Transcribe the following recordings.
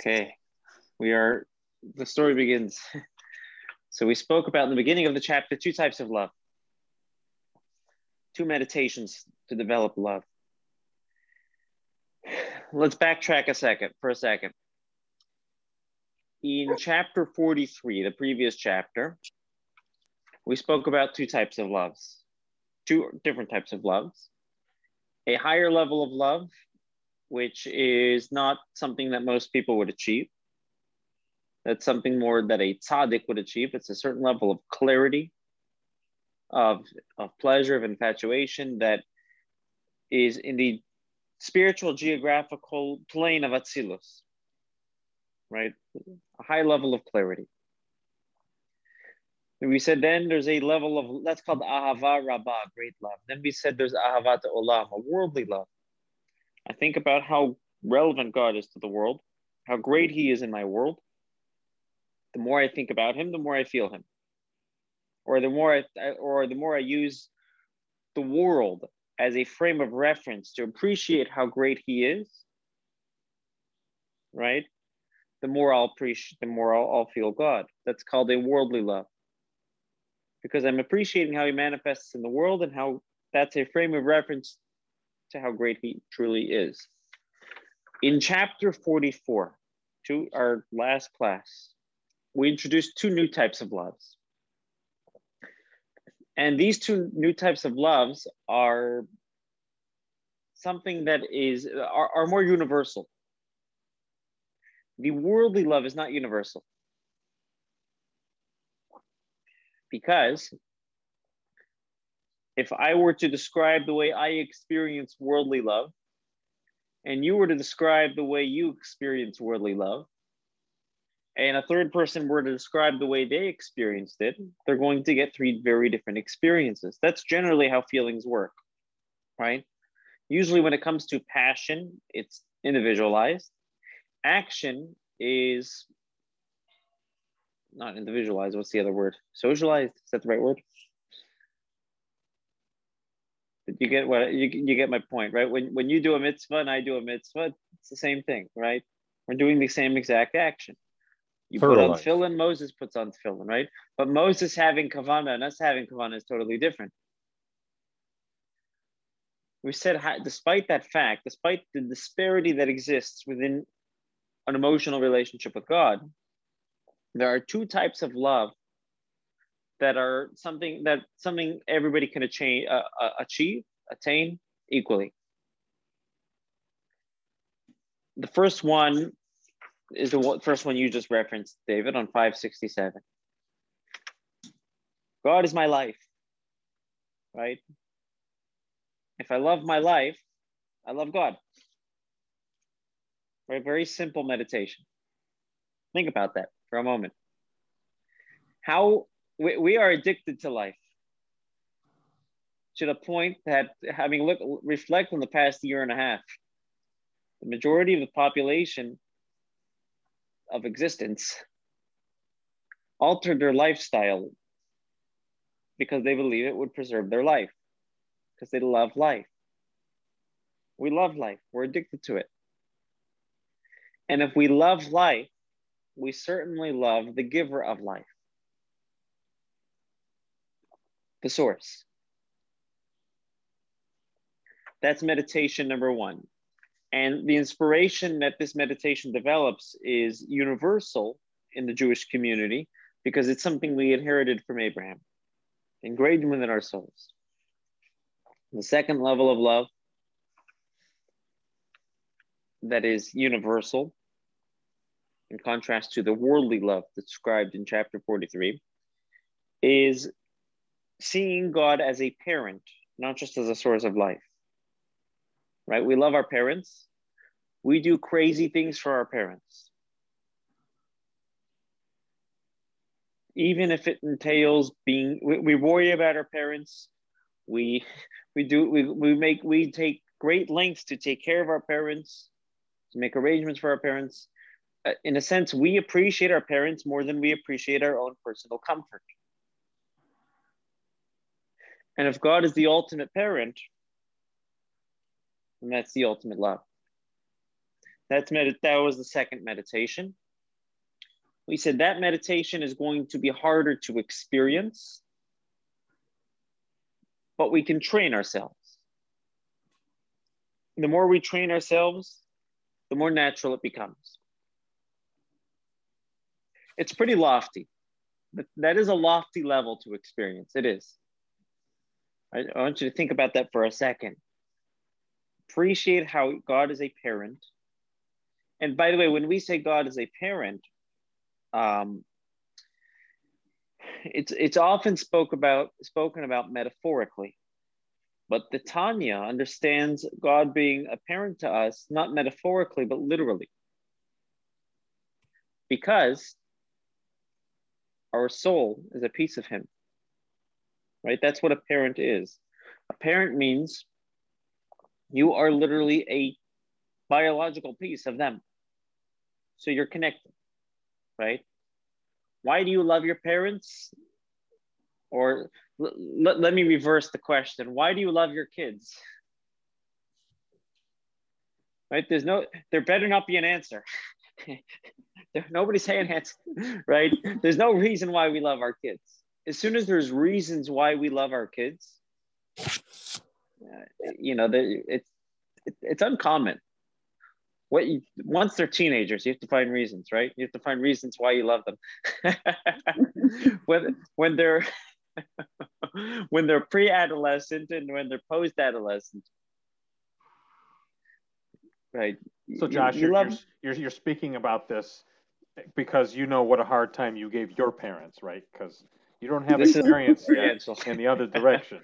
Okay, we are, the story begins. So we spoke about in the beginning of the chapter two types of love, two meditations to develop love. Let's backtrack a second for a second. In chapter 43, the previous chapter, we spoke about two types of loves, two different types of loves. A higher level of love which is not something that most people would achieve. That's something more that a tzaddik would achieve. It's a certain level of clarity, of, of pleasure, of infatuation that is in the spiritual geographical plane of Atzilus, right? A high level of clarity. And we said then there's a level of, that's called Ahava Rabbah, great love. Then we said there's Ahavat Olam, a worldly love. I think about how relevant God is to the world, how great He is in my world. The more I think about Him, the more I feel Him, or the more I, or the more I use the world as a frame of reference to appreciate how great He is. Right, the more I'll appreciate, the more I'll, I'll feel God. That's called a worldly love, because I'm appreciating how He manifests in the world and how that's a frame of reference to how great he truly is. In chapter 44, to our last class, we introduced two new types of loves. And these two new types of loves are something that is are, are more universal. The worldly love is not universal. Because if I were to describe the way I experience worldly love, and you were to describe the way you experience worldly love, and a third person were to describe the way they experienced it, they're going to get three very different experiences. That's generally how feelings work, right? Usually, when it comes to passion, it's individualized. Action is not individualized. What's the other word? Socialized. Is that the right word? You get what you, you get my point right? When when you do a mitzvah and i do a mitzvah it's the same thing right? We're doing the same exact action. You put on tefillin moses puts on tefillin right? But moses having kavana and us having kavana is totally different. We said despite that fact despite the disparity that exists within an emotional relationship with god there are two types of love that are something that something everybody can achieve, uh, uh, achieve attain equally. The first one is the first one you just referenced, David, on 567. God is my life, right? If I love my life, I love God. Right? Very simple meditation. Think about that for a moment. How we, we are addicted to life to the point that having look reflect on the past year and a half, the majority of the population of existence altered their lifestyle because they believe it would preserve their life, because they love life. We love life, we're addicted to it. And if we love life, we certainly love the giver of life the source. That's meditation number one. And the inspiration that this meditation develops is universal in the Jewish community because it's something we inherited from Abraham, engraved within our souls. The second level of love that is universal, in contrast to the worldly love described in chapter 43, is seeing God as a parent, not just as a source of life. Right? We love our parents. We do crazy things for our parents. Even if it entails being, we, we worry about our parents. We we do we, we make we take great lengths to take care of our parents, to make arrangements for our parents. Uh, in a sense, we appreciate our parents more than we appreciate our own personal comfort. And if God is the ultimate parent, then that's the ultimate love. That's med- that was the second meditation. We said that meditation is going to be harder to experience, but we can train ourselves. The more we train ourselves, the more natural it becomes. It's pretty lofty. That is a lofty level to experience. It is. I, I want you to think about that for a second. Appreciate how God is a parent. And by the way, when we say God is a parent, um, it's it's often spoke about spoken about metaphorically, but the Tanya understands God being a parent to us not metaphorically but literally, because our soul is a piece of Him. Right, that's what a parent is. A parent means you are literally a biological piece of them. So you're connected right? Why do you love your parents? Or let me reverse the question. Why do you love your kids? Right? There's no, there better not be an answer. Nobody's saying answer, right? There's no reason why we love our kids. As soon as there's reasons why we love our kids, uh, you know, it's it's uncommon what you, once they're teenagers, you have to find reasons, right? You have to find reasons why you love them. when when they're when they're pre-adolescent and when they're post-adolescent, right? So, Josh, you, love... you're, you're, you're speaking about this because you know what a hard time you gave your parents, right? Because you don't have this experience yet in the other direction.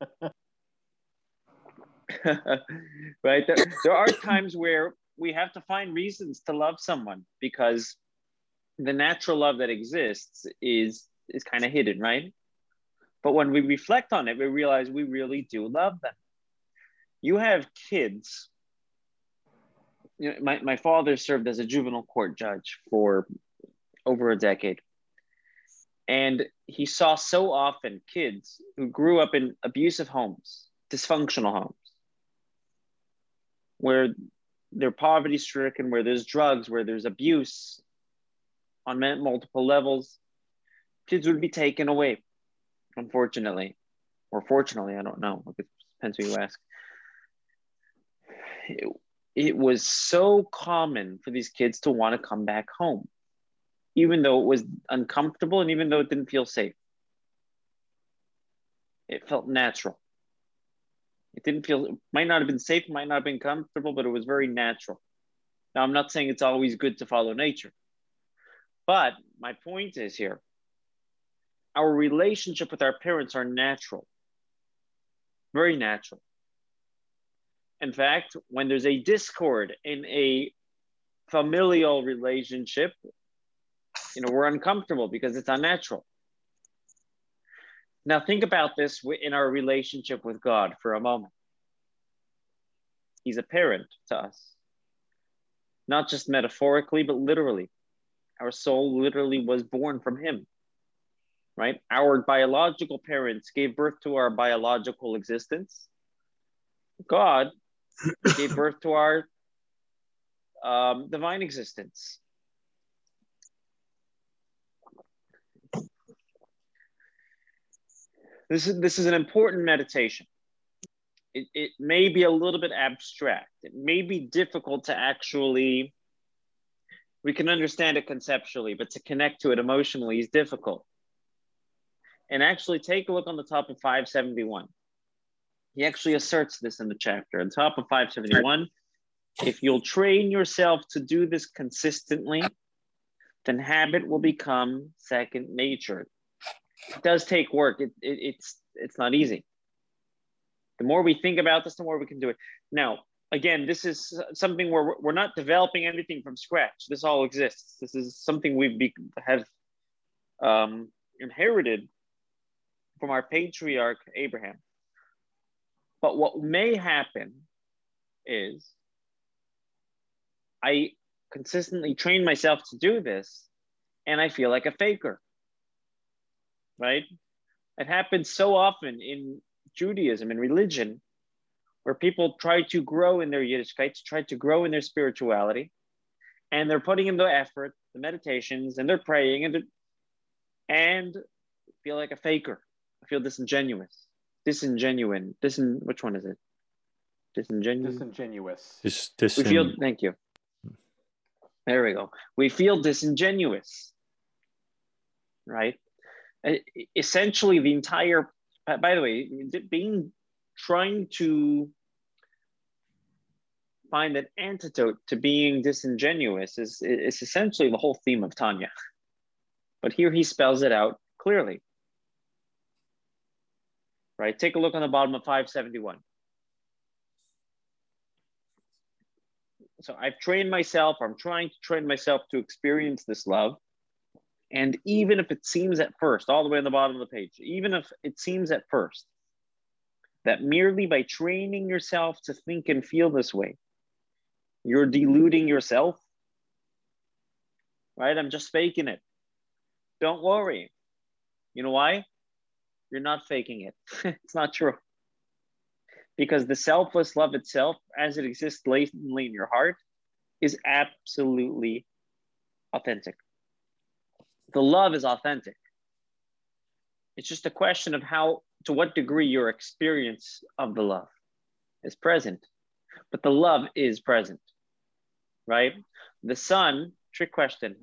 right there, there are times where we have to find reasons to love someone because the natural love that exists is is kind of hidden, right? But when we reflect on it, we realize we really do love them. You have kids. You know, my, my father served as a juvenile court judge for over a decade. And he saw so often kids who grew up in abusive homes, dysfunctional homes, where they're poverty stricken, where there's drugs, where there's abuse on multiple levels, kids would be taken away, unfortunately, or fortunately, I don't know. It depends who you ask. It, it was so common for these kids to want to come back home, even though it was uncomfortable and even though it didn't feel safe. It felt natural. It didn't feel, it might not have been safe, might not have been comfortable, but it was very natural. Now, I'm not saying it's always good to follow nature, but my point is here our relationship with our parents are natural, very natural. In fact, when there's a discord in a familial relationship, you know, we're uncomfortable because it's unnatural. Now, think about this in our relationship with God for a moment. He's a parent to us, not just metaphorically, but literally. Our soul literally was born from Him, right? Our biological parents gave birth to our biological existence. God gave birth to our um, divine existence. This is, this is an important meditation. It, it may be a little bit abstract. It may be difficult to actually, we can understand it conceptually, but to connect to it emotionally is difficult. And actually, take a look on the top of 571. He actually asserts this in the chapter. On top of 571, if you'll train yourself to do this consistently, then habit will become second nature it does take work. It, it, it's it's not easy. The more we think about this, the more we can do it. Now, again, this is something where we're not developing anything from scratch. This all exists. This is something we be, have um, inherited from our patriarch Abraham. But what may happen is I consistently train myself to do this and I feel like a faker right? It happens so often in Judaism and religion where people try to grow in their Yiddishkeit, try to grow in their spirituality, and they're putting in the effort, the meditations, and they're praying, and and feel like a faker. I feel disingenuous, disingenuine, disin. Which one is it? Disingenuous. Disingenuous. Dis, disin- we feel. Thank you. There we go. We feel disingenuous, right? Uh, essentially, the entire. Uh, by the way, being trying to find an antidote to being disingenuous is, is essentially the whole theme of Tanya. But here he spells it out clearly. Right? Take a look on the bottom of 571. So I've trained myself, I'm trying to train myself to experience this love. And even if it seems at first, all the way on the bottom of the page, even if it seems at first that merely by training yourself to think and feel this way, you're deluding yourself, right? I'm just faking it. Don't worry. You know why? You're not faking it. it's not true. Because the selfless love itself, as it exists latently in your heart, is absolutely authentic. The love is authentic. It's just a question of how, to what degree your experience of the love is present. But the love is present, right? The sun, trick question.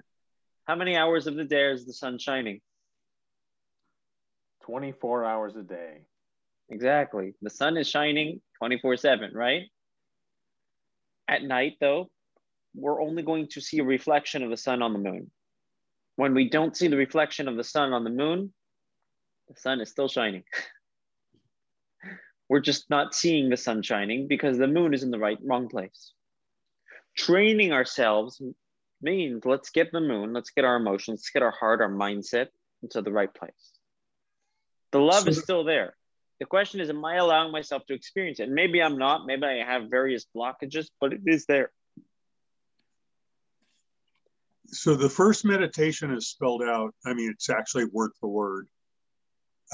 How many hours of the day is the sun shining? 24 hours a day. Exactly. The sun is shining 24 7, right? At night, though, we're only going to see a reflection of the sun on the moon. When we don't see the reflection of the sun on the moon, the sun is still shining. we're just not seeing the sun shining because the moon is in the right wrong place. Training ourselves means let's get the moon, let's get our emotions, let's get our heart, our mindset into the right place. The love so, is still there. The question is, am I allowing myself to experience it? And maybe I'm not, maybe I have various blockages, but it is there. So the first meditation is spelled out. I mean, it's actually word for word,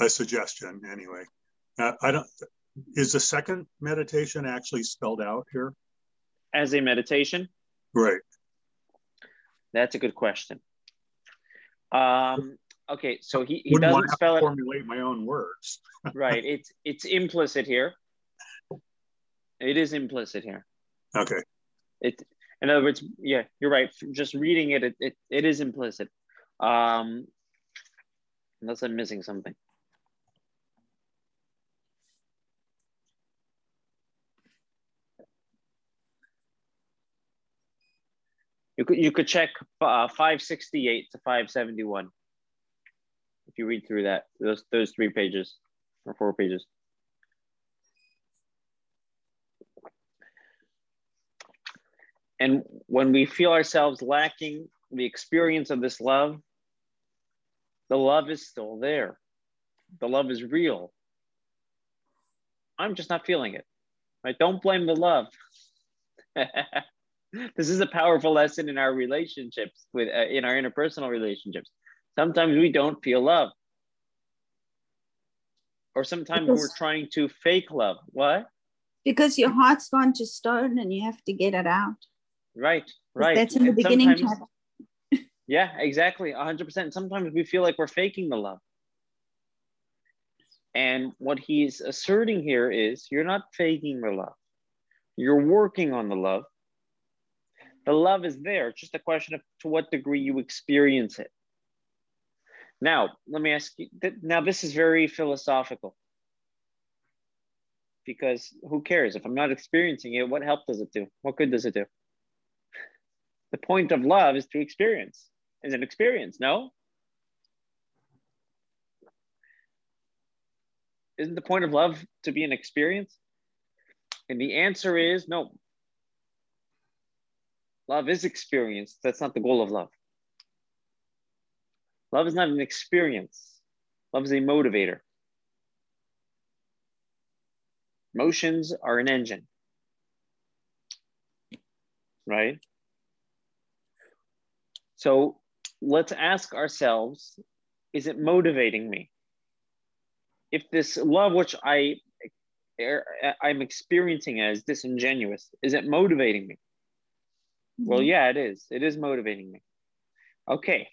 a suggestion anyway. Uh, I don't. Is the second meditation actually spelled out here? As a meditation? Right. That's a good question. Um, okay, so he, he doesn't spell it. Formulate my own words. right. It's it's implicit here. It is implicit here. Okay. It in other words, yeah, you're right. Just reading it, it, it, it is implicit. Um, unless I'm missing something. You could you could check uh, 568 to 571 if you read through that those those three pages or four pages. And when we feel ourselves lacking the experience of this love, the love is still there. The love is real. I'm just not feeling it. Right? Don't blame the love. this is a powerful lesson in our relationships with uh, in our interpersonal relationships sometimes we don't feel love or sometimes because, we're trying to fake love what because your heart's gone to stone and you have to get it out right right that's in the and beginning yeah exactly 100% sometimes we feel like we're faking the love and what he's asserting here is you're not faking the love you're working on the love the love is there. It's just a question of to what degree you experience it. Now, let me ask you. Now, this is very philosophical because who cares if I'm not experiencing it? What help does it do? What good does it do? The point of love is to experience. Is an experience? No. Isn't the point of love to be an experience? And the answer is no. Love is experience. That's not the goal of love. Love is not an experience. Love is a motivator. Emotions are an engine. Right? So let's ask ourselves is it motivating me? If this love, which I er, I'm experiencing as disingenuous? Is it motivating me? Mm-hmm. Well, yeah, it is. It is motivating me. Okay,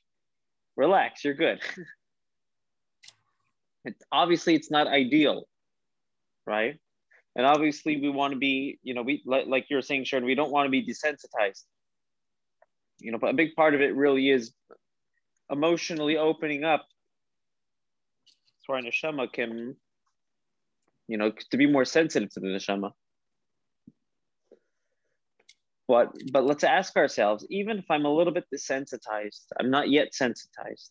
relax. You're good. it's, obviously, it's not ideal, right? And obviously, we want to be, you know, we like, like you're saying, Sharon, we don't want to be desensitized. You know, but a big part of it really is emotionally opening up. So our neshama can, you know, to be more sensitive to the neshama. But but let's ask ourselves, even if I'm a little bit desensitized, I'm not yet sensitized.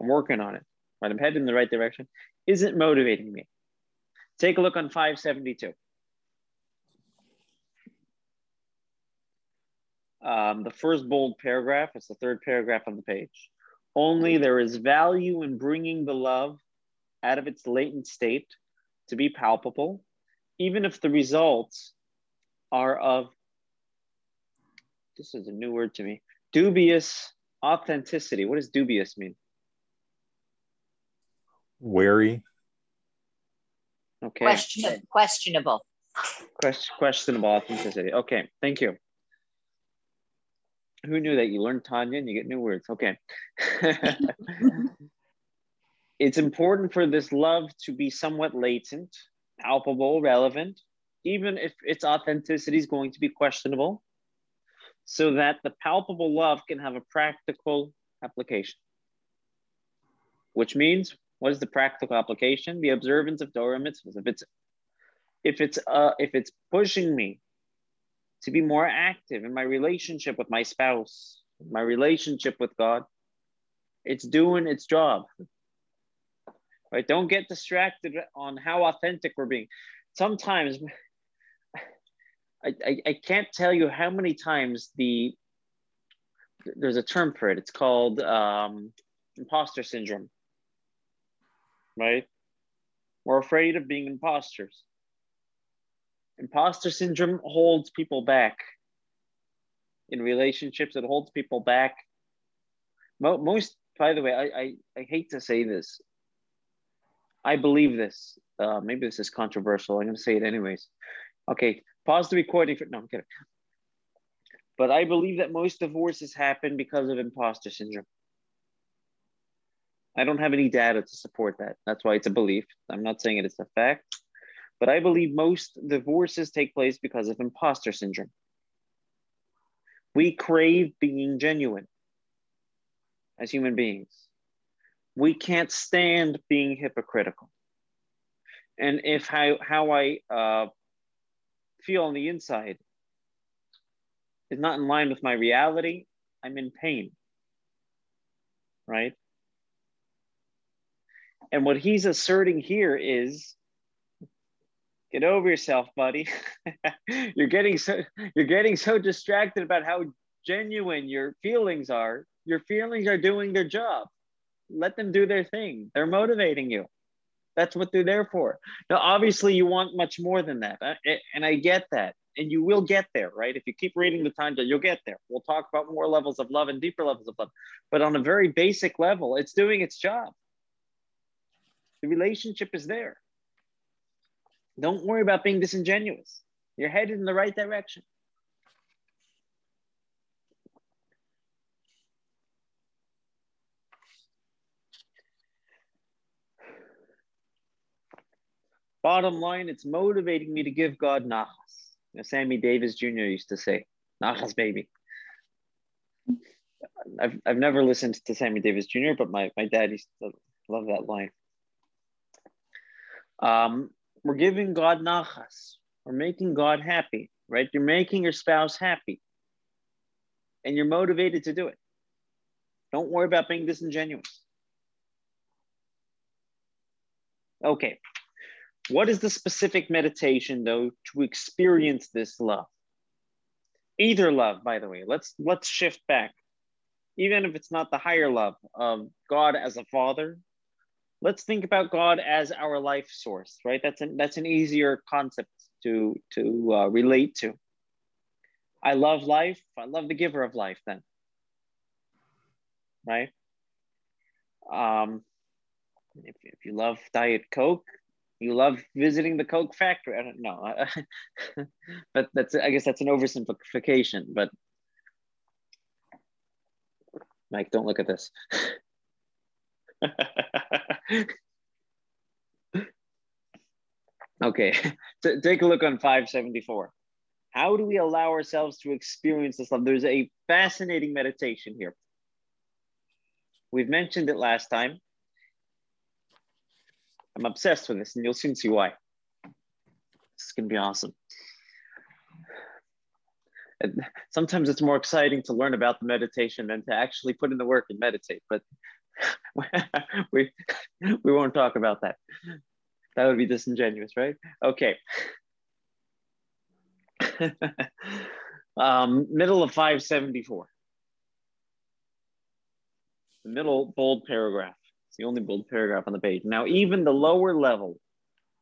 I'm working on it. Right? I'm heading in the right direction. Is it motivating me? Take a look on 572. Um, the first bold paragraph, it's the third paragraph on the page. Only there is value in bringing the love out of its latent state to be palpable, even if the results are of, this is a new word to me, dubious authenticity. What does dubious mean? Wary. Okay. Question, questionable. Question, questionable authenticity. Okay, thank you. Who knew that you learn Tanya and you get new words? Okay. it's important for this love to be somewhat latent, palpable, relevant, even if its authenticity is going to be questionable, so that the palpable love can have a practical application. Which means, what is the practical application? The observance of Torah mitzvahs. If it's if it's uh, if it's pushing me to be more active in my relationship with my spouse, my relationship with God. It's doing its job. Right? Don't get distracted on how authentic we're being. Sometimes I, I, I can't tell you how many times the there's a term for it. It's called um, imposter syndrome. Right? We're afraid of being imposters imposter syndrome holds people back. In relationships it holds people back. Most by the way i i, I hate to say this. I believe this. Uh, maybe this is controversial. I'm going to say it anyways. Okay pause the recording for no i'm kidding. But i believe that most divorces happen because of imposter syndrome. I don't have any data to support that. That's why it's a belief. I'm not saying it is a fact but I believe most divorces take place because of imposter syndrome. We crave being genuine as human beings. We can't stand being hypocritical. And if how, how I uh, feel on the inside is not in line with my reality, I'm in pain. Right? And what he's asserting here is get over yourself buddy. You're getting so you're getting so distracted about how genuine your feelings are. Your feelings are doing their job. Let them do their thing. They're motivating you. That's what they're there for. Now obviously you want much more than that. And i get that. And you will get there right? If you keep reading the Tanya you'll get there. We'll talk about more levels of love and deeper levels of love. But on a very basic level it's doing its job. The relationship is there don't worry about being disingenuous. You're headed in the right direction. Bottom line, it's motivating me to give God nachas. Sammy Davis Jr. used to say, nachas baby. I've, I've never listened to Sammy Davis Jr., but my, my dad used to love that line. Um, we're giving God nachas. We're making God happy, right? You're making your spouse happy. And you're motivated to do it. Don't worry about being disingenuous. Okay. What is the specific meditation though to experience this love? Either love, by the way. Let's let's shift back. Even if it's not the higher love of God as a father, let's think about God as our life source, right? That's an that's an easier concept to to uh, relate to. I love life. I love the giver of life. Then, right? Um, if if you love Diet Coke, You love visiting the Coke factory. I don't know, but that's I guess that's an oversimplification. But Mike, don't look at this. okay, so take a look on 574. How do we allow ourselves to experience this love? There's a fascinating meditation here. We've mentioned it last time. I'm obsessed with this, and you'll soon see why. This is going to be awesome. Sometimes it's more exciting to learn about the meditation than to actually put in the work and meditate, but we, we won't talk about that. That would be disingenuous, right? Okay. um, middle of 574. The middle bold paragraph. It's the only bold paragraph on the page. Now, even the lower level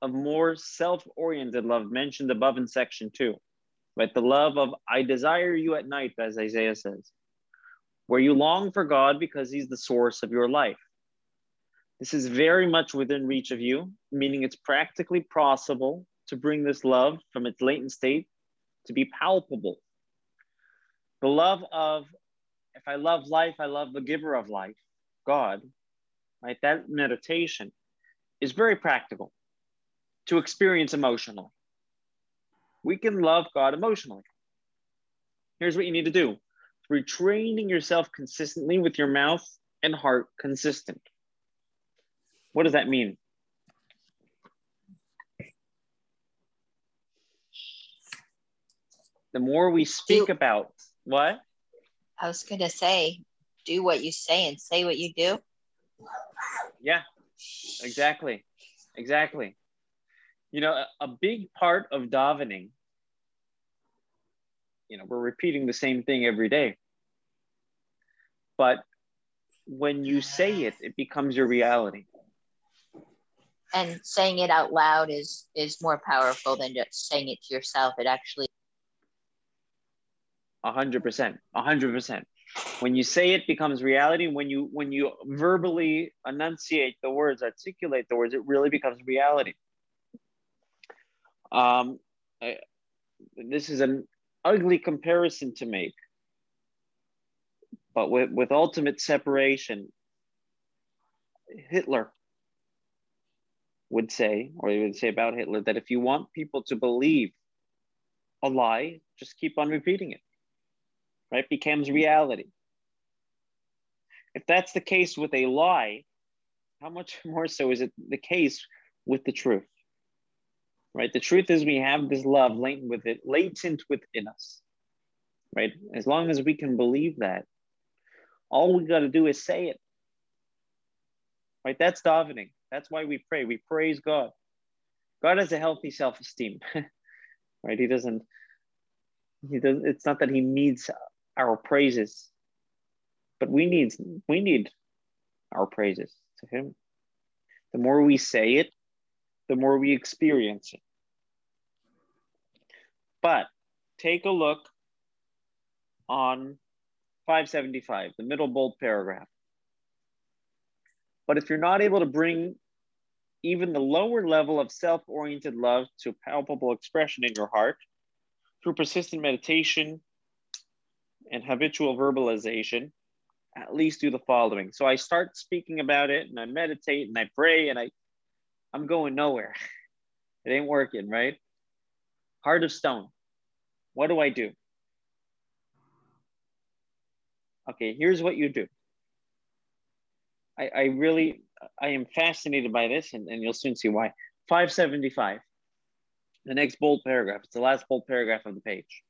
of more self-oriented love mentioned above in section two, right? The love of I desire you at night, as Isaiah says, where you long for God because he's the source of your life. This is very much within reach of you, meaning it's practically possible to bring this love from its latent state to be palpable. The love of, if I love life, I love the giver of life, God, right? That meditation is very practical to experience emotionally. We can love God emotionally. Here's what you need to do retraining yourself consistently with your mouth and heart consistent. What does that mean? The more we speak do, about what? I was going to say, do what you say and say what you do. Yeah, exactly. Exactly. You know, a, a big part of davening, you know, we're repeating the same thing every day. But when you say it, it becomes your reality. And saying it out loud is is more powerful than just saying it to yourself. It actually a hundred percent, a hundred percent. When you say it becomes reality. When you when you verbally enunciate the words, articulate the words, it really becomes reality. Um, I, this is an ugly comparison to make, but with, with ultimate separation, Hitler would say, or he would say about Hitler, that if you want people to believe a lie, just keep on repeating it right? Becomes reality. If that's the case with a lie, how much more so is it the case with the truth? Right? The truth is we have this love latent with it, latent within us. Right? As long as we can believe that, all we got to do is say it. Right? That's davening. That's why we pray. We praise God. God has a healthy self-esteem. right? He doesn't he doesn't. it's not that he needs our praises. But we need we need our praises to him. The more we say it, the more we experience it. But take a look on 575, the middle bold paragraph. But if you're not able to bring even the lower level of self oriented love to palpable expression in your heart through persistent meditation, and habitual verbalization, at least do the following. So I start speaking about it and I meditate and I pray and I I'm going nowhere. It ain't working, right? Heart of stone. What do I do? Okay, here's what you do. I, I really I am fascinated by this and, and you'll soon see why. 575. The next bold paragraph. It's the last bold paragraph of the page.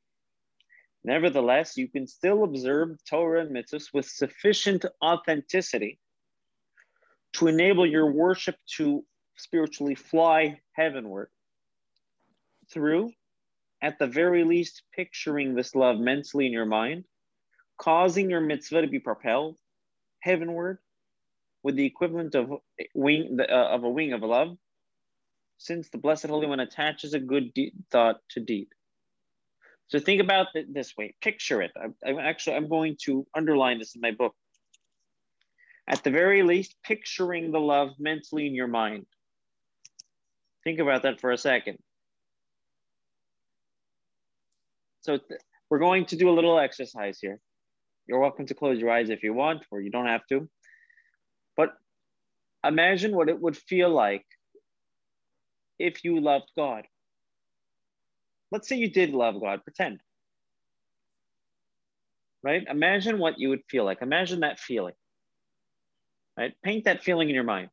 Nevertheless, you can still observe Torah and mitzvahs with sufficient authenticity to enable your worship to spiritually fly heavenward through, at the very least, picturing this love mentally in your mind, causing your mitzvah to be propelled heavenward with the equivalent of wing uh, of a wing of love, since the Blessed Holy One attaches a good de- thought to deed. So think about it this way. Picture it. I'm, I'm actually I'm going to underline this in my book. At the very least, picturing the love mentally in your mind. Think about that for a second. So we're going to do a little exercise here. You're welcome to close your eyes if you want, or you don't have to. But imagine what it would feel like if you loved God. Let's say you did love God, pretend. Right? Imagine what you would feel like. Imagine that feeling. Right? Paint that feeling in your mind.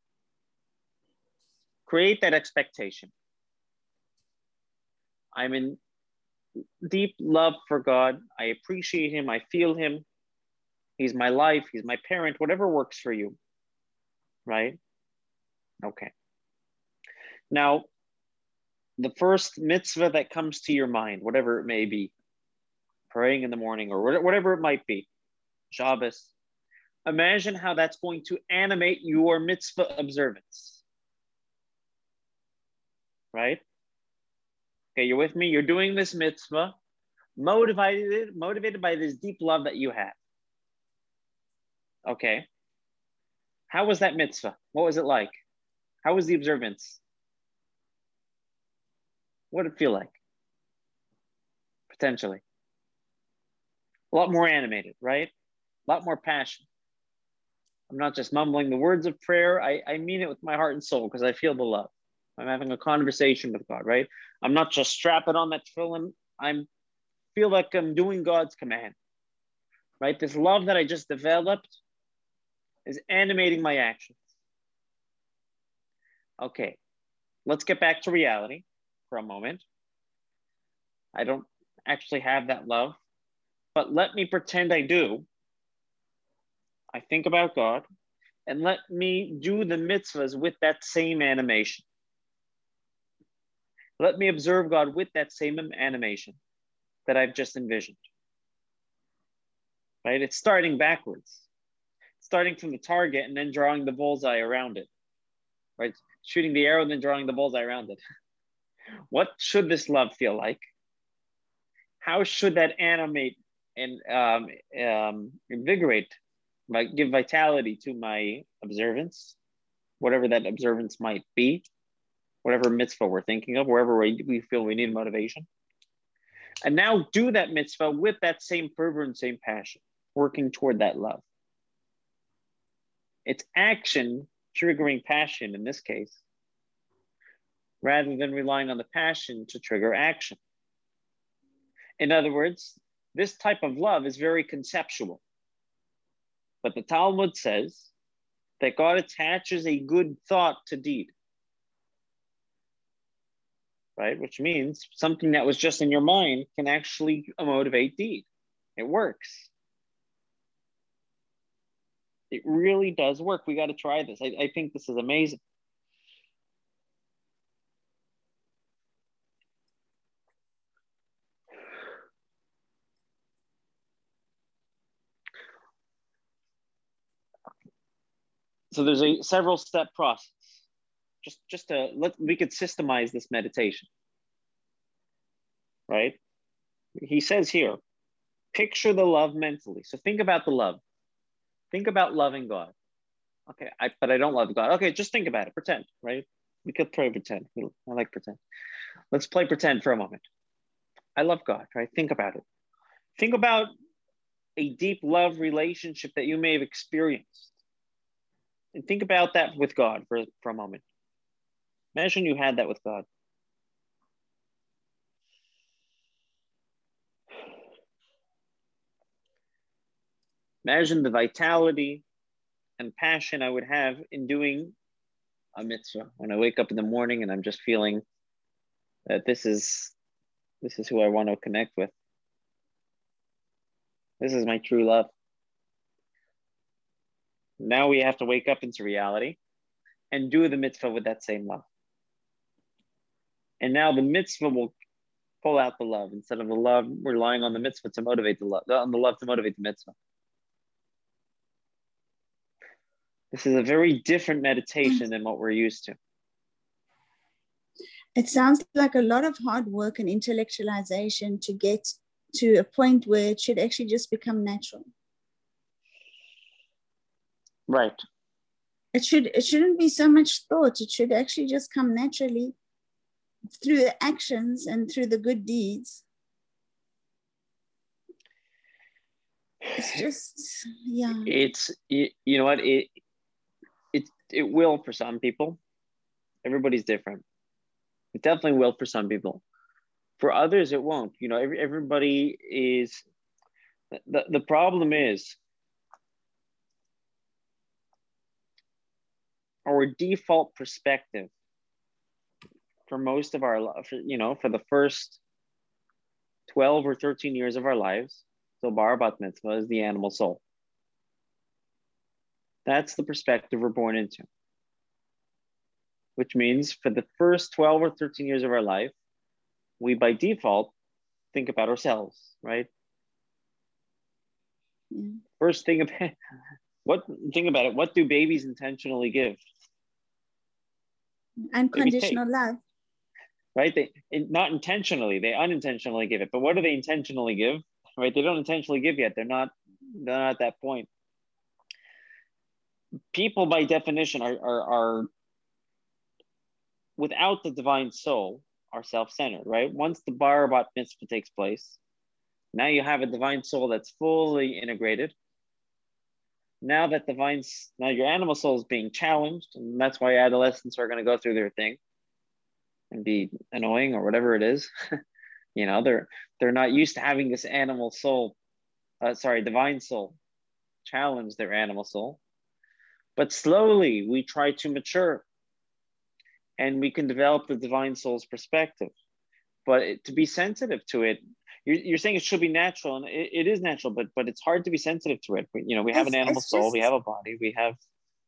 Create that expectation. I'm in deep love for God. I appreciate Him. I feel Him. He's my life. He's my parent, whatever works for you. Right? Okay. Now, the first mitzvah that comes to your mind, whatever it may be, praying in the morning or whatever it might be, Shabbos, imagine how that's going to animate your mitzvah observance. Right? Okay, you're with me. You're doing this mitzvah, motivated, motivated by this deep love that you have. Okay. How was that mitzvah? What was it like? How was the observance? What did it feel like? Potentially. A lot more animated, right? A lot more passion. I'm not just mumbling the words of prayer. I, I mean it with my heart and soul because I feel the love. I'm having a conversation with God, right? I'm not just strapping on that tefillin. I'm feel like I'm doing God's command, right? This love that I just developed is animating my actions. Okay, let's get back to reality for a moment. I don't actually have that love, but let me pretend I do. I think about God, and let me do the mitzvahs with that same animation. Let me observe God with that same animation that I've just envisioned. Right? It's starting backwards, starting from the target and then drawing the bullseye around it. Right? Shooting the arrow and then drawing the bullseye around it. what should this love feel like? How should that animate and um, um, invigorate, give vitality to my observance, whatever that observance might be? Whatever mitzvah we're thinking of, wherever we, we feel we need motivation. And now do that mitzvah with that same fervor and same passion, working toward that love. It's action triggering passion in this case, rather than relying on the passion to trigger action. In other words, this type of love is very conceptual. But the Talmud says that God attaches a good thought to deed right? Which means something that was just in your mind can actually motivate deed. It works. It really does work. We got to try this. I, I think this is amazing. So there's a several step process just just to let we could systemize this meditation. Right? He says here picture the love mentally. So think about the love. Think about loving god. Okay I, but i don't love god. Okay just think about it. Pretend right? We could play pretend. I like pretend. Let's play pretend for a moment. I love god right? Think about it. Think about a deep love relationship that you may have experienced. And think about that with god for, for a moment Imagine you had that with God. Imagine the vitality and passion I would have in doing a mitzvah when I wake up in the morning and I'm just feeling that this is this is who I want to connect with. This is my true love. Now we have to wake up into reality and do the mitzvah with that same love. And now the mitzvah will pull out the love instead of the love relying on the mitzvah to motivate the love, on the love to motivate the mitzvah. This is a very different meditation than what we're used to. It sounds like a lot of hard work and intellectualization to get to a point where it should actually just become natural. Right. It should it shouldn't be so much thought. It should actually just come naturally through the actions and through the good deeds. It's just, yeah. It's, you know what, it, it, it will for some people. Everybody's different. It definitely will for some people. For others, it won't. You know, every, everybody is, the, the problem is our default perspective for most of our for, you know for the first 12 or 13 years of our lives so bar bat mitzvah is the animal soul. That's the perspective we're born into. Which means for the first 12 or 13 years of our life we by default think about ourselves right? Mm. first thing about what think about it. What do babies intentionally give? Unconditional love right? They not intentionally. They unintentionally give it. But what do they intentionally give? Right? They don't intentionally give yet. They're not they're not at that point. People by definition are are, are without the divine soul are self-centered right? Once the bar bat mitzvah takes place now you have a divine soul that's fully integrated. Now that divine now your animal soul is being challenged and that's why adolescents are going to go through their thing and be annoying or whatever it is. You know they're they're not used to having this animal soul uh, sorry divine soul challenge their animal soul. But slowly we try to mature and we can develop the divine soul's perspective. But it, to be sensitive to it you're, you're saying it should be natural and it, it is natural but but it's hard to be sensitive to it. You know we have it's, an animal soul just, we have a body we have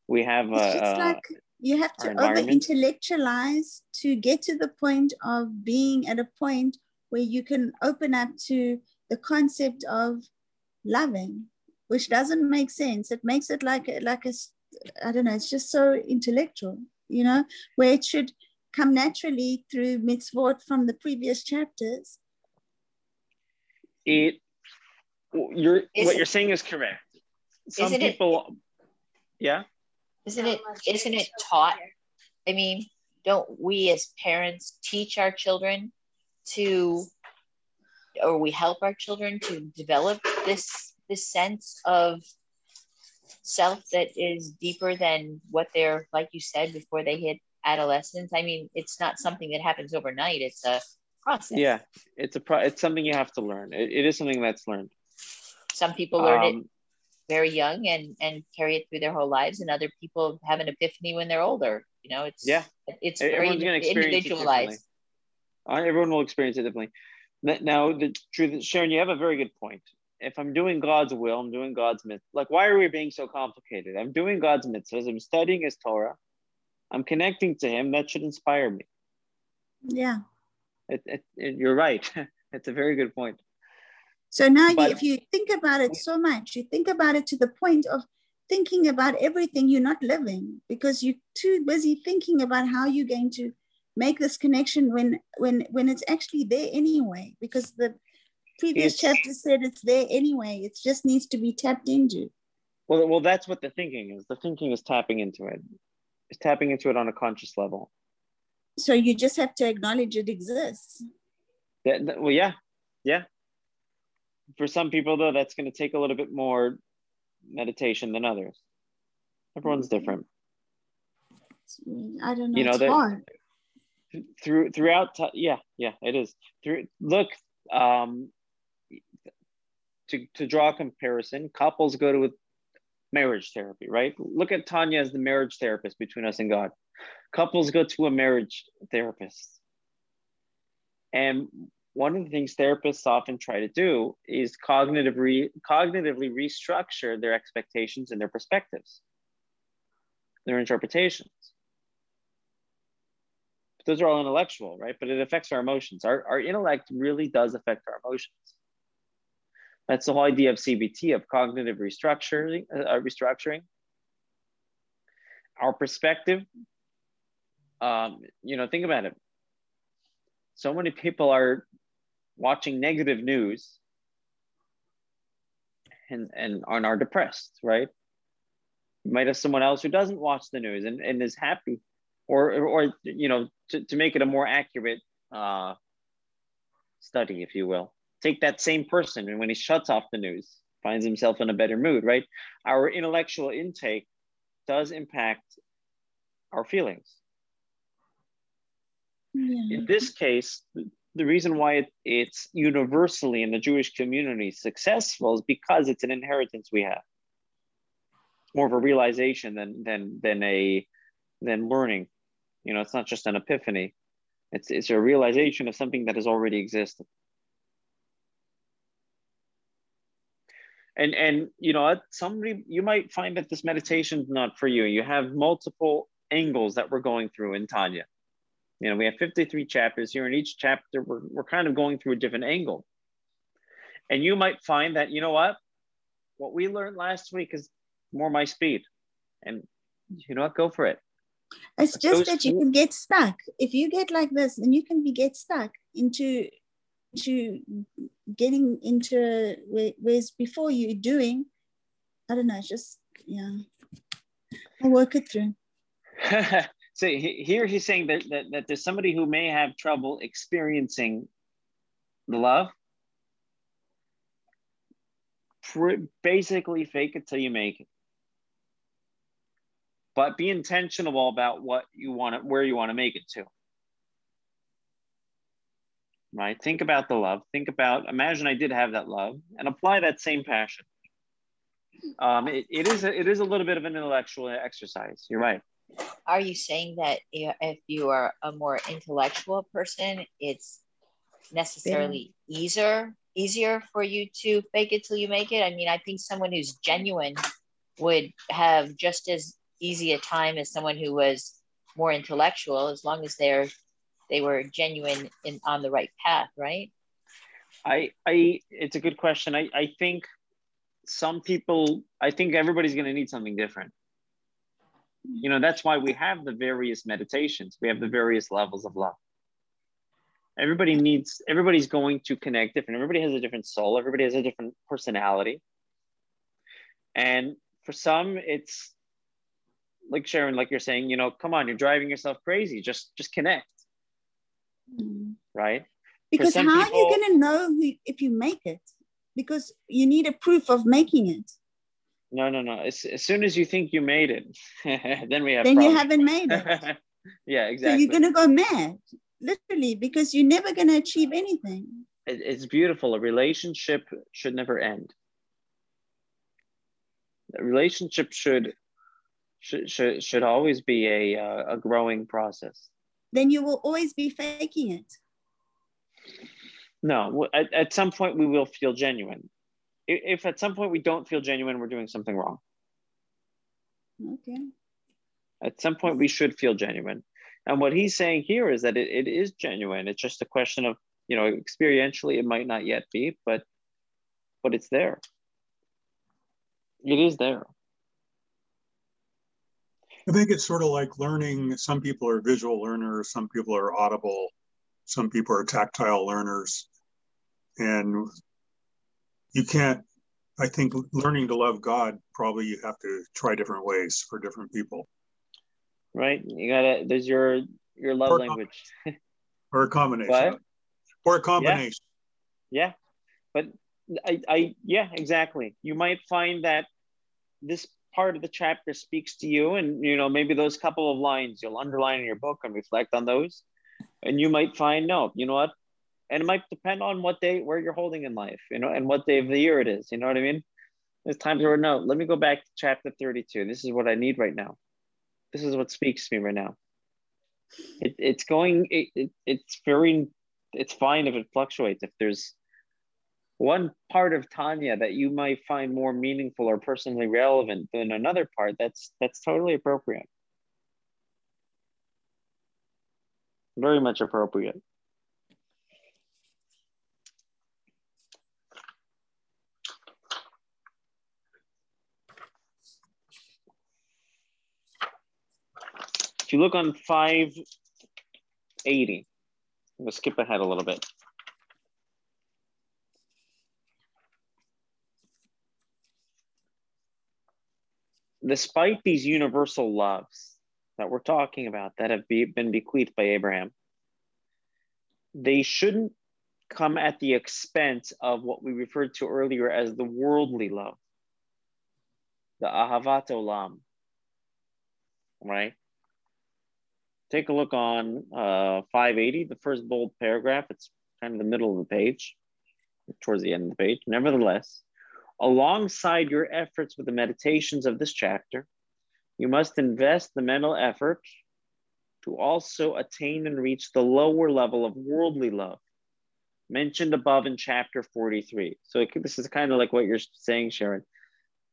we have a, like you have to over intellectualize to get to the point of being at a point where you can open up to the concept of loving which doesn't make sense it makes it like a, like a i don't know it's just so intellectual you know where it should come naturally through mitzvot from the previous chapters it you're is what you're saying is correct. Some people it, yeah. Isn't it isn't it taught? I mean, don't we as parents teach our children to or we help our children to develop this this sense of self that is deeper than what they're like you said before they hit adolescence i mean it's not something that happens overnight it's a process. Yeah, it's a pro. It's something you have to learn. it, it is something that's learned. Some people learn um, it very young and and carry it through their whole lives, and other people have an epiphany when they're older. You know, it's yeah, it's very individualized. Uh, everyone will experience it differently. Now, the truth, Sharon, you have a very good point. If I'm doing God's will, I'm doing God's mitzvah. Like, why are we being so complicated? I'm doing God's mitzvahs. I'm studying His Torah. I'm connecting to Him. That should inspire me. Yeah. It, it, it, you're right. it's a very good point. So now, but, if you think about it so much, you think about it to the point of thinking about everything you're not living because you're too busy thinking about how you're going to make this connection when when when it's actually there anyway because the previous chapter said it's there anyway. It just needs to be tapped into. Well well that's what the thinking is. The thinking is tapping into it. It's tapping into it on a conscious level. So you just have to acknowledge it exists. Yeah, well yeah. Yeah for some people though that's going to take a little bit more meditation than others. Everyone's mm-hmm. different. I don't know. You know it's hard. through throughout yeah yeah it is. Through look um to to draw a comparison couples go to marriage therapy right? Look at tanya as the marriage therapist between us and god. Couples go to a marriage therapist. And one of the things therapists often try to do is cognitive re, cognitively restructure their expectations and their perspectives, their interpretations. Those are all intellectual, right? But it affects our emotions. Our, our intellect really does affect our emotions. That's the whole idea of CBT, of cognitive restructuring. Uh, restructuring. Our perspective um, you know, think about it. So many people are watching negative news and, and are depressed, right? You might have someone else who doesn't watch the news and, and is happy. or or you know to, to make it a more accurate uh, study, if you will. Take that same person, and when he shuts off the news, finds himself in a better mood, right? Our intellectual intake does impact our feelings. Yeah. In this case, the reason why it, it's universally in the Jewish community successful is because it's an inheritance we have. More of a realization than than than a than learning. You know, it's not just an epiphany. It's it's a realization of something that has already existed. And and you know, somebody you might find that this meditation is not for you. You have multiple angles that we're going through in Tanya you know, we have 53 chapters here. In each chapter, we're, we're kind of going through a different angle. And you might find that, you know what? What we learned last week is more my speed. And you know what? Go for it. It's just that you can get stuck. If you get like this, then you can be get stuck into into getting into whereas before you doing, I don't know, just yeah. I'll work it through. so here he's saying that, that, that there's somebody who may have trouble experiencing the love. Basically fake it till you make it. But be intentional about what you want to where you want to make it to. Right? Think about the love. Think about imagine i did have that love and apply that same passion. Um, it, it is a, it is a little bit of an intellectual exercise. You're right are you saying that if you are a more intellectual person, it's necessarily yeah. easier easier for you to fake it till you make it? I mean, I think someone who's genuine would have just as easy a time as someone who was more intellectual, as long as they're they were genuine in on the right path, right? I I it's a good question. I I think some people I think everybody's going to need something different you know that's why we have the various meditations. We have the various levels of love. Everybody needs everybody's going to connect different. Everybody has a different soul. Everybody has a different personality. And for some it's like sharon like you're saying you know come on you're driving yourself crazy. Just just connect. Mm-hmm. right? Because how people, are you going to know if you make it? Because you need a proof of making it no, no, no. As, as soon as you think you made it, then we have. Then problems. you haven't made it. yeah, exactly. So you're gonna go mad, literally, because you're never gonna achieve anything. It, it's beautiful. A relationship should never end. A relationship should should should, should always be a uh, a growing process. Then you will always be faking it. No, at, at some point we will feel genuine if at some point we don't feel genuine, we're doing something wrong. Okay. At some point, we should feel genuine. And what he's saying here is that it, it is genuine. It's just a question of, you know, experientially, it might not yet be, but but it's there. It is there. I think it's sort of like learning. Some people are visual learners, some people are audible, some people are tactile learners. And you can't i think learning to love god probably you have to try different ways for different people. Right? You gotta there's your your love or language. or a combination. What? or a combination. Yeah. yeah. But I, I yeah exactly. You might find that this part of the chapter speaks to you and you know maybe those couple of lines you'll underline in your book and reflect on those. And you might find no you know what and it might depend on what day where you're holding in life you know and what day of the year it is you know what i mean? There's times where no let me go back to chapter 32 this is what i need right now. This is what speaks to me right now. It, it's going it, it, it's very it's fine if it fluctuates. If there's one part of tanya that you might find more meaningful or personally relevant than another part that's that's totally appropriate. Very much appropriate you look on 580, I'm gonna skip ahead a little bit. Despite these universal loves, that we're talking about that have be, been bequeathed by Abraham, they shouldn't come at the expense of what we referred to earlier as the worldly love, the ahavat olam, right? Take a look on uh, 580, the first bold paragraph. It's kind of the middle of the page, towards the end of the page. Nevertheless, alongside your efforts with the meditations of this chapter, you must invest the mental effort to also attain and reach the lower level of worldly love mentioned above in chapter 43. So this is kind of like what you're saying, Sharon.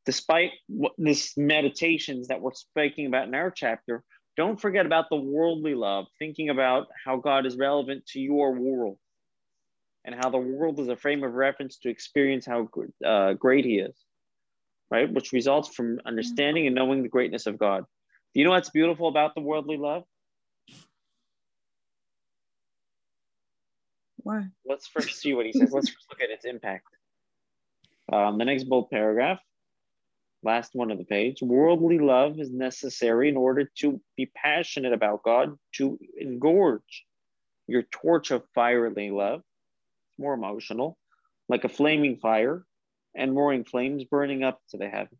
Despite what this meditations that we're speaking about in our chapter, don't forget about the worldly love, thinking about how God is relevant to your world and how the world is a frame of reference to experience how uh, great He is, right? Which results from understanding and knowing the greatness of God. Do you know what's beautiful about the worldly love? Why? Let's first see what he says. Let's look at its impact. Um, the next bold paragraph, last one of the page. Worldly love is necessary in order to be passionate about God, to engorge your torch of fiery love. It's more emotional, like a flaming fire and roaring flames burning up to the heavens.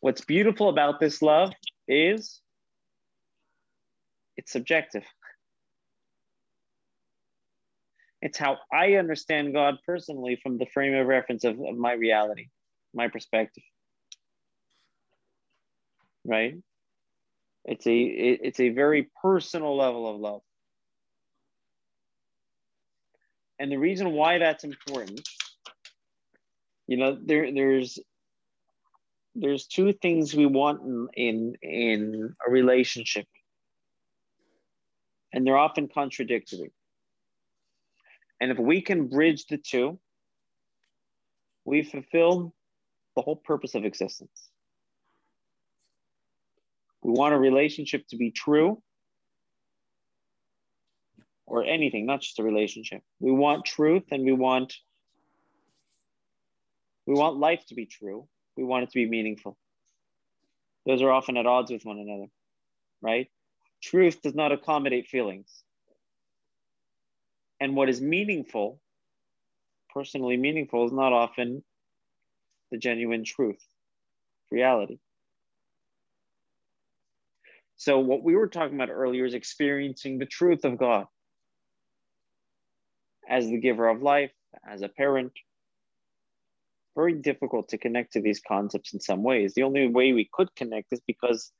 What's beautiful about this love is it's subjective. It's how I understand God personally from the frame of reference of, of my reality, my perspective. Right? It's a it, it's a very personal level of love. And the reason why that's important, you know, there there's there's two things we want in in, in a relationship. And they're often contradictory. And if we can bridge the two, we fulfill the whole purpose of existence. We want a relationship to be true or anything, not just a relationship. We want truth and we want we want life to be true. We want it to be meaningful. Those are often at odds with one another, right? Truth does not accommodate feelings and what is meaningful, personally meaningful, is not often the genuine truth, reality. So, what we were talking about earlier is experiencing the truth of God as the giver of life, as a parent. Very difficult to connect to these concepts in some ways. The only way we could connect is because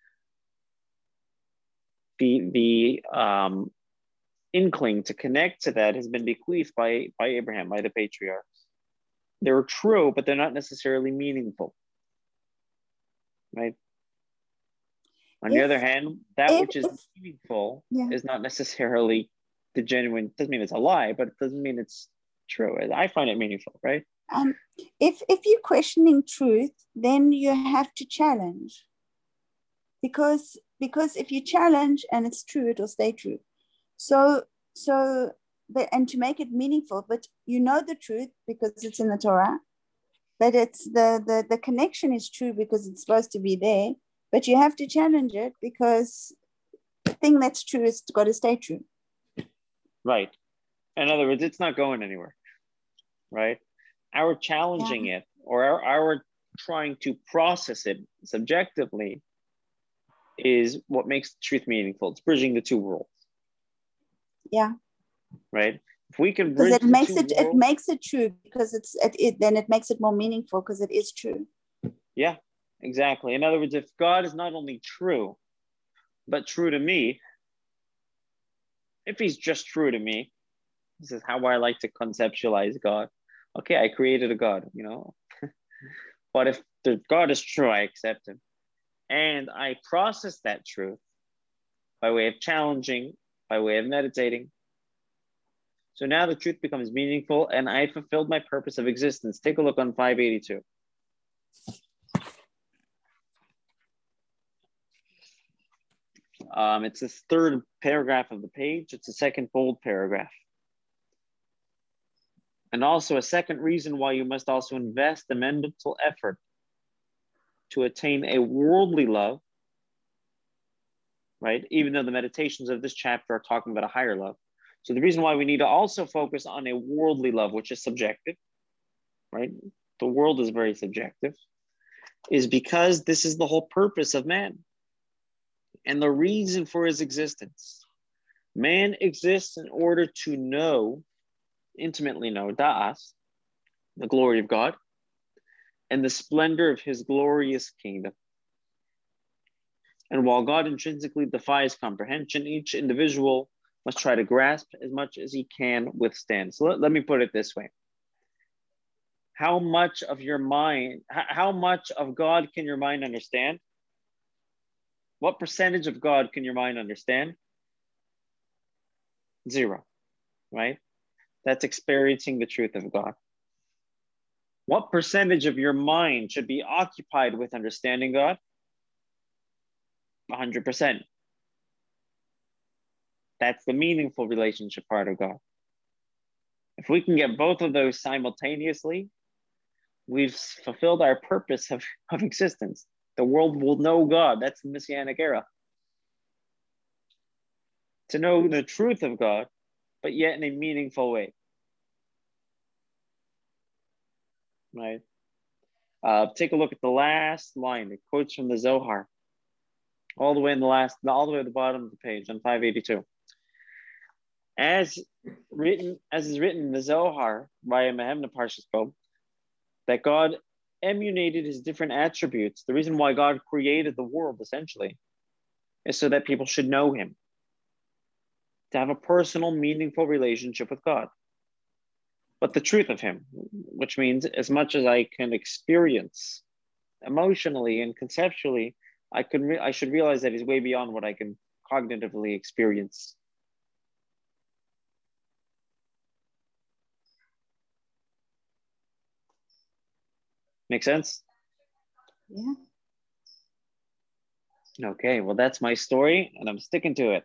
the the um, inkling to connect to that has been bequeathed by, by Abraham, by the patriarchs. They're true, but they're not necessarily meaningful. Right? On if, the other hand, that if, which is if, meaningful yeah. is not necessarily the genuine, doesn't mean it's a lie, but it doesn't mean it's true. I find it meaningful, right? Um, if, if you're questioning truth, then you have to challenge. Because, because if you challenge and it's true, it will stay true. So, so, but, and to make it meaningful, but you know the truth because it's in the Torah, but it's the, the, the connection is true because it's supposed to be there, but you have to challenge it because the thing that's true is got to stay true. Right. In other words, it's not going anywhere. Right. Our challenging yeah. it or our, our trying to process it subjectively is what makes truth meaningful. It's bridging the two worlds. Yeah. Right. If we can because it makes it worlds, it makes it true because it's it, it then it makes it more meaningful because it is true. Yeah, exactly. In other words, if God is not only true, but true to me, if he's just true to me, this is how I like to conceptualize God. Okay, I created a God, you know. but if the God is true, I accept him. And I process that truth by way of challenging by way of meditating. So now the truth becomes meaningful and I fulfilled my purpose of existence. Take a look on 582. Um, it's the third paragraph of the page. It's the second bold paragraph. And also a second reason why you must also invest the mental effort to attain a worldly love right? Even though the meditations of this chapter are talking about a higher love. So the reason why we need to also focus on a worldly love, which is subjective, right? The world is very subjective, is because this is the whole purpose of man and the reason for his existence. Man exists in order to know, intimately know, da'as, the glory of God, and the splendor of his glorious kingdom. And while God intrinsically defies comprehension, each individual must try to grasp as much as he can withstand. So let, let me put it this way. How much of your mind, how much of God can your mind understand? What percentage of God can your mind understand? Zero, right? That's experiencing the truth of God. What percentage of your mind should be occupied with understanding God? 100%. That's the meaningful relationship part of God. If we can get both of those simultaneously, we've fulfilled our purpose of, of existence. The world will know God. That's the Messianic era. To know the truth of God, but yet in a meaningful way. Right? Uh, take a look at the last line. It quotes from the Zohar, all the way in the last, all the way at the bottom of the page on 582. As written, as is written in the Zohar by Mahemna Parshas that God emulated his different attributes. The reason why God created the world essentially is so that people should know him, to have a personal, meaningful relationship with God. But the truth of him, which means as much as I can experience emotionally and conceptually, I can re- I should realize that he's way beyond what I can cognitively experience. Make sense? Yeah. Okay, well, that's my story, and I'm sticking to it.